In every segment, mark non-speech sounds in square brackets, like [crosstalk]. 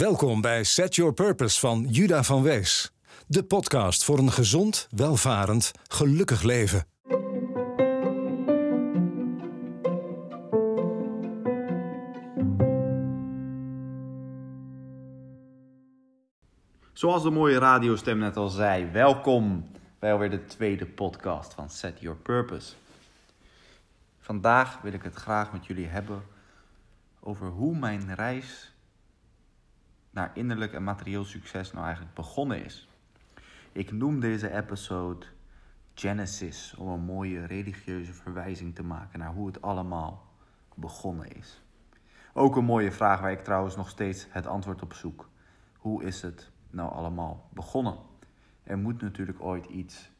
Welkom bij Set Your Purpose van Juda van Wees. De podcast voor een gezond, welvarend, gelukkig leven. Zoals de mooie radiostem net al zei, welkom bij alweer de tweede podcast van Set Your Purpose. Vandaag wil ik het graag met jullie hebben over hoe mijn reis naar innerlijk en materieel succes nou eigenlijk begonnen is. Ik noem deze episode Genesis om een mooie religieuze verwijzing te maken naar hoe het allemaal begonnen is. Ook een mooie vraag waar ik trouwens nog steeds het antwoord op zoek. Hoe is het nou allemaal begonnen? Er moet natuurlijk ooit iets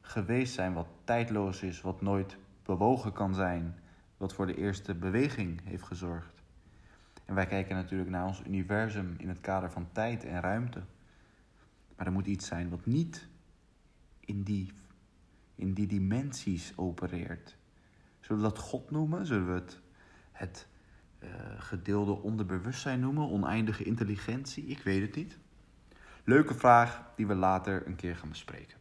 geweest zijn wat tijdloos is, wat nooit bewogen kan zijn, wat voor de eerste beweging heeft gezorgd. Wij kijken natuurlijk naar ons universum in het kader van tijd en ruimte. Maar er moet iets zijn wat niet in die, in die dimensies opereert. Zullen we dat God noemen? Zullen we het het uh, gedeelde onderbewustzijn noemen? Oneindige intelligentie? Ik weet het niet. Leuke vraag die we later een keer gaan bespreken.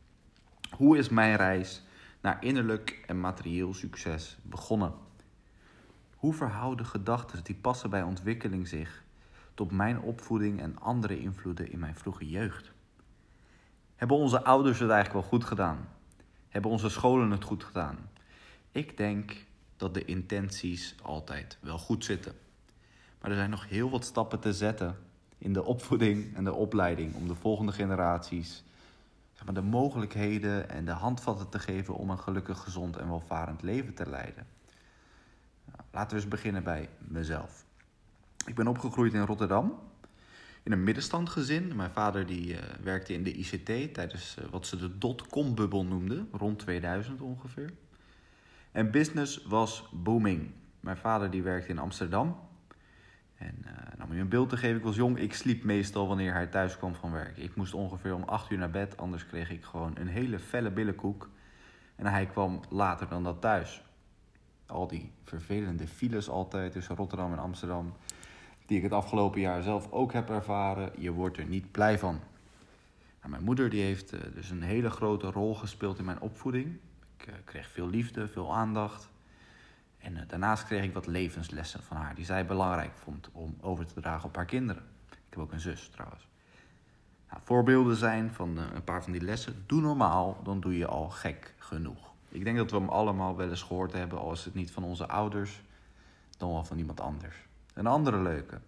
Hoe is mijn reis naar innerlijk en materieel succes begonnen? Hoe verhouden gedachten die passen bij ontwikkeling zich tot mijn opvoeding en andere invloeden in mijn vroege jeugd? Hebben onze ouders het eigenlijk wel goed gedaan? Hebben onze scholen het goed gedaan? Ik denk dat de intenties altijd wel goed zitten. Maar er zijn nog heel wat stappen te zetten in de opvoeding en de opleiding om de volgende generaties zeg maar, de mogelijkheden en de handvatten te geven om een gelukkig, gezond en welvarend leven te leiden. Laten we eens beginnen bij mezelf. Ik ben opgegroeid in Rotterdam in een middenstandgezin. Mijn vader die, uh, werkte in de ICT tijdens uh, wat ze de dotcom-bubbel noemden, rond 2000 ongeveer. En business was booming. Mijn vader die werkte in Amsterdam. En nou, om je een beeld te geven, ik was jong, ik sliep meestal wanneer hij thuis kwam van werk. Ik moest ongeveer om 8 uur naar bed, anders kreeg ik gewoon een hele felle billenkoek. En hij kwam later dan dat thuis. Al die vervelende files altijd tussen Rotterdam en Amsterdam die ik het afgelopen jaar zelf ook heb ervaren. Je wordt er niet blij van. Nou, mijn moeder die heeft uh, dus een hele grote rol gespeeld in mijn opvoeding. Ik uh, kreeg veel liefde, veel aandacht. En uh, daarnaast kreeg ik wat levenslessen van haar, die zij belangrijk vond om over te dragen op haar kinderen. Ik heb ook een zus trouwens. Nou, voorbeelden zijn van een paar van die lessen. Doe normaal, dan doe je al gek genoeg. Ik denk dat we hem allemaal wel eens gehoord hebben, al is het niet van onze ouders, dan wel van iemand anders. Een andere leuke.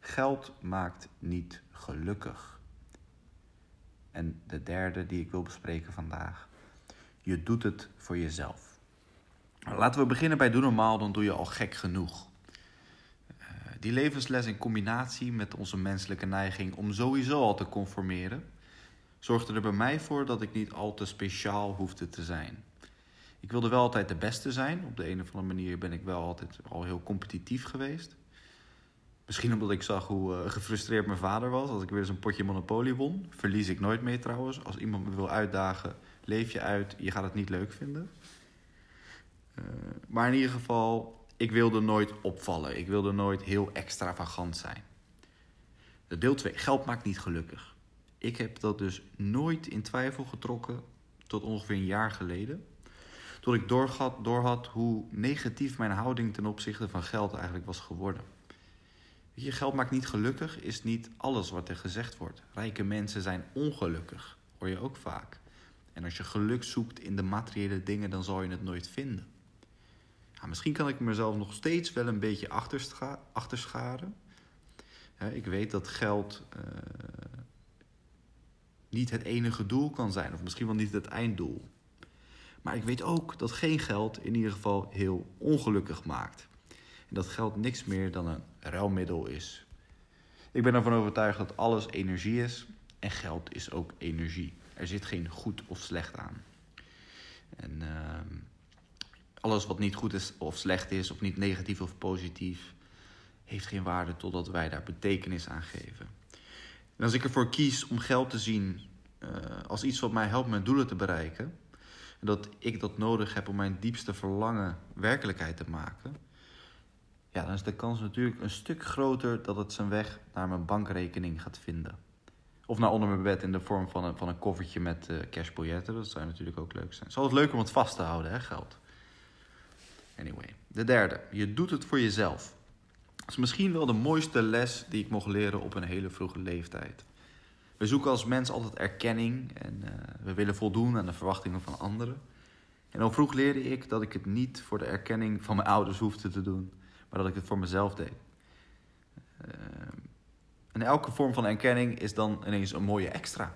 Geld maakt niet gelukkig. En de derde die ik wil bespreken vandaag. Je doet het voor jezelf. Laten we beginnen bij doe normaal, dan doe je al gek genoeg. Uh, die levensles in combinatie met onze menselijke neiging om sowieso al te conformeren, zorgde er bij mij voor dat ik niet al te speciaal hoefde te zijn. Ik wilde wel altijd de beste zijn. Op de een of andere manier ben ik wel altijd al heel competitief geweest. Misschien omdat ik zag hoe uh, gefrustreerd mijn vader was als ik weer een potje Monopoly won. Verlies ik nooit mee trouwens. Als iemand me wil uitdagen, leef je uit. Je gaat het niet leuk vinden. Uh, maar in ieder geval, ik wilde nooit opvallen. Ik wilde nooit heel extravagant zijn. Deel 2. Geld maakt niet gelukkig. Ik heb dat dus nooit in twijfel getrokken tot ongeveer een jaar geleden. Tot ik doorhad, doorhad hoe negatief mijn houding ten opzichte van geld eigenlijk was geworden. Je, geld maakt niet gelukkig, is niet alles wat er gezegd wordt. Rijke mensen zijn ongelukkig, hoor je ook vaak. En als je geluk zoekt in de materiële dingen, dan zal je het nooit vinden. Misschien kan ik mezelf nog steeds wel een beetje achterscha achterscharen. Ik weet dat geld uh, niet het enige doel kan zijn, of misschien wel niet het einddoel. Maar ik weet ook dat geen geld in ieder geval heel ongelukkig maakt. En dat geld niks meer dan een ruilmiddel is. Ik ben ervan overtuigd dat alles energie is en geld is ook energie. Er zit geen goed of slecht aan. En uh, alles wat niet goed is of slecht is, of niet negatief of positief, heeft geen waarde totdat wij daar betekenis aan geven. En als ik ervoor kies om geld te zien uh, als iets wat mij helpt mijn doelen te bereiken, en dat ik dat nodig heb om mijn diepste verlangen werkelijkheid te maken, ja, dan is de kans natuurlijk een stuk groter dat het zijn weg naar mijn bankrekening gaat vinden. Of naar onder mijn bed in de vorm van een, van een koffertje met uh. Dat zou natuurlijk ook leuk zijn. Het is altijd leuk om het vast te houden, hè, geld. Anyway, de derde. Je doet het voor jezelf. Dat is misschien wel de mooiste les die ik mocht leren op een hele vroege leeftijd. We zoeken als mens altijd erkenning en uh, we willen voldoen aan de verwachtingen van anderen. En al vroeg leerde ik dat ik het niet voor de erkenning van mijn ouders hoefde te doen, maar dat ik het voor mezelf deed. Uh, en elke vorm van erkenning is dan ineens een mooie extra.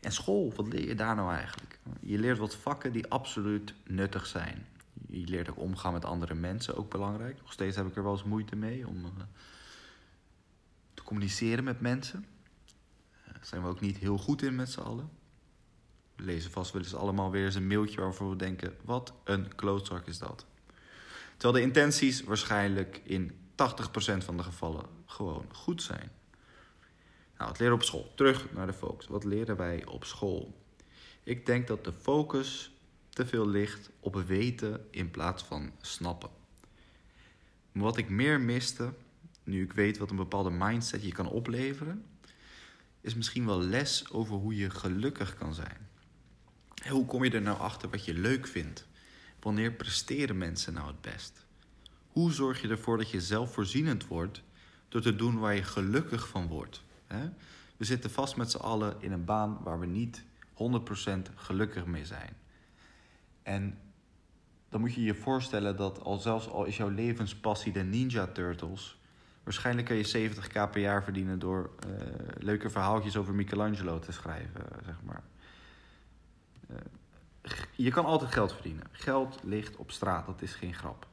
En school, wat leer je daar nou eigenlijk? Je leert wat vakken die absoluut nuttig zijn. Je leert ook omgaan met andere mensen, ook belangrijk. Nog steeds heb ik er wel eens moeite mee om te communiceren met mensen. Uh, zijn we ook niet heel goed in met z'n allen. We lezen vast wel eens allemaal weer eens een mailtje waarvoor we denken: wat een klootzak is dat. Terwijl de intenties waarschijnlijk in 80% van de gevallen gewoon goed zijn. Nou, het leren op school. Terug naar de focus. Wat leren wij op school? Ik denk dat de focus te veel ligt op weten in plaats van snappen. Wat ik meer miste, nu ik weet wat een bepaalde mindset je kan opleveren, is misschien wel les over hoe je gelukkig kan zijn. Hoe kom je er nou achter wat je leuk vindt? Wanneer presteren mensen nou het best? Hoe zorg je ervoor dat je zelfvoorzienend wordt door te doen waar je gelukkig van wordt? We zitten vast met z'n allen in een baan waar we niet 100% gelukkig mee zijn. En dan moet je je voorstellen dat al zelfs al is jouw levenspassie de Ninja Turtles, waarschijnlijk kan je 70k per jaar verdienen door uh, leuke verhaaltjes over Michelangelo te schrijven, zeg maar. Uh, je kan altijd geld verdienen. Geld ligt op straat, dat is geen grap.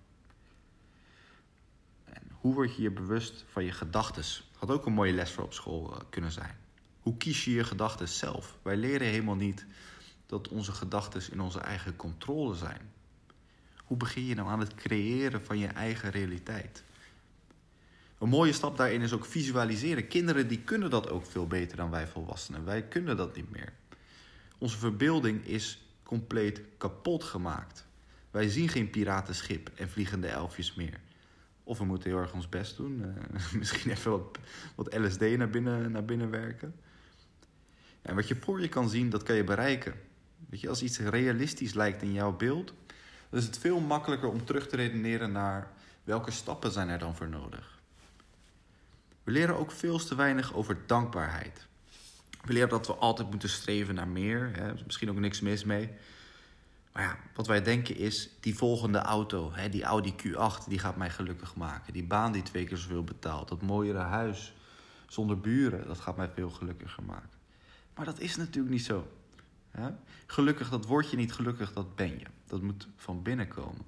En hoe word je je bewust van je gedachten? Had ook een mooie les voor op school kunnen zijn. Hoe kies je je gedachten zelf? Wij leren helemaal niet dat onze gedachten in onze eigen controle zijn. Hoe begin je nou aan het creëren van je eigen realiteit? Een mooie stap daarin is ook visualiseren. Kinderen die kunnen dat ook veel beter dan wij volwassenen. Wij kunnen dat niet meer. Onze verbeelding is compleet kapot gemaakt. Wij zien geen piratenschip en vliegende elfjes meer. Of we moeten heel erg ons best doen. Uh, [laughs] misschien even wat, wat LSD naar binnen, naar binnen werken. En wat je voor je kan zien, dat kan je bereiken. Weet je, als iets realistisch lijkt in jouw beeld, dan is het veel makkelijker om terug te redeneren naar welke stappen zijn er dan voor nodig. We leren ook veel te weinig over dankbaarheid. We leren dat we altijd moeten streven naar meer. Hè, misschien ook niks mis mee. Maar ja, wat wij denken is, die volgende auto, hè, die Audi Q8, die gaat mij gelukkig maken. Die baan die twee keer zoveel betaalt. Dat mooiere huis zonder buren, dat gaat mij veel gelukkiger maken. Maar dat is natuurlijk niet zo. Hè? Gelukkig, dat word je niet gelukkig, dat ben je. Dat moet van binnen komen.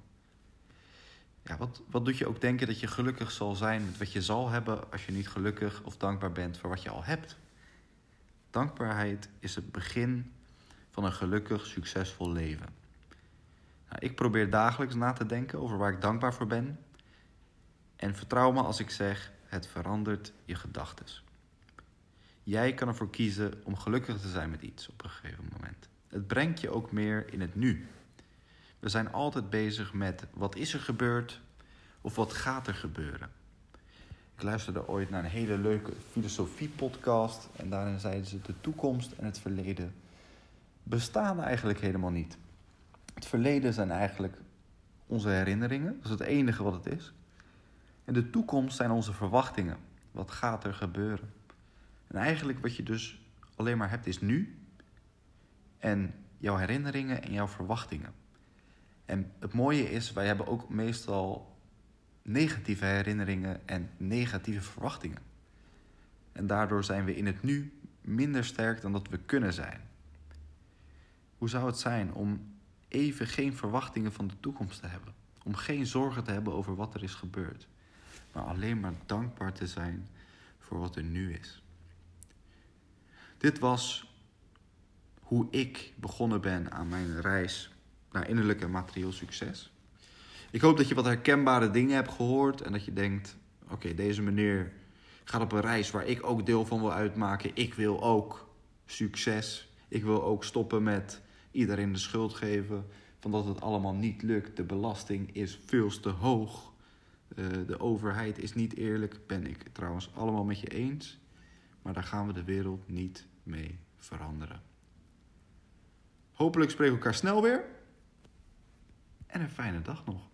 Ja, wat, wat doet je ook denken dat je gelukkig zal zijn met wat je zal hebben als je niet gelukkig of dankbaar bent voor wat je al hebt? Dankbaarheid is het begin van een gelukkig, succesvol leven. Nou, ik probeer dagelijks na te denken over waar ik dankbaar voor ben. En vertrouw me als ik zeg, het verandert je gedachten. Jij kan ervoor kiezen om gelukkig te zijn met iets op een gegeven moment. Het brengt je ook meer in het nu. We zijn altijd bezig met wat is er gebeurd of wat gaat er gebeuren. Ik luisterde ooit naar een hele leuke filosofie-podcast en daarin zeiden ze: de toekomst en het verleden bestaan eigenlijk helemaal niet. Het verleden zijn eigenlijk onze herinneringen, dat is het enige wat het is. En de toekomst zijn onze verwachtingen. Wat gaat er gebeuren? En eigenlijk wat je dus alleen maar hebt is nu en jouw herinneringen en jouw verwachtingen. En het mooie is, wij hebben ook meestal negatieve herinneringen en negatieve verwachtingen. En daardoor zijn we in het nu minder sterk dan dat we kunnen zijn. Hoe zou het zijn om even geen verwachtingen van de toekomst te hebben? Om geen zorgen te hebben over wat er is gebeurd, maar alleen maar dankbaar te zijn voor wat er nu is. Dit was hoe ik begonnen ben aan mijn reis naar innerlijk en materieel succes. Ik hoop dat je wat herkenbare dingen hebt gehoord en dat je denkt: oké, deze meneer gaat op een reis waar ik ook deel van wil uitmaken. Ik wil ook succes. Ik wil ook stoppen met iedereen de schuld geven van dat het allemaal niet lukt. De belasting is veel te hoog. Eh, de overheid is niet eerlijk, ben ik trouwens allemaal met je eens. Maar daar gaan we de wereld niet mee veranderen. Hopelijk spreken we elkaar snel weer. En een fijne dag nog.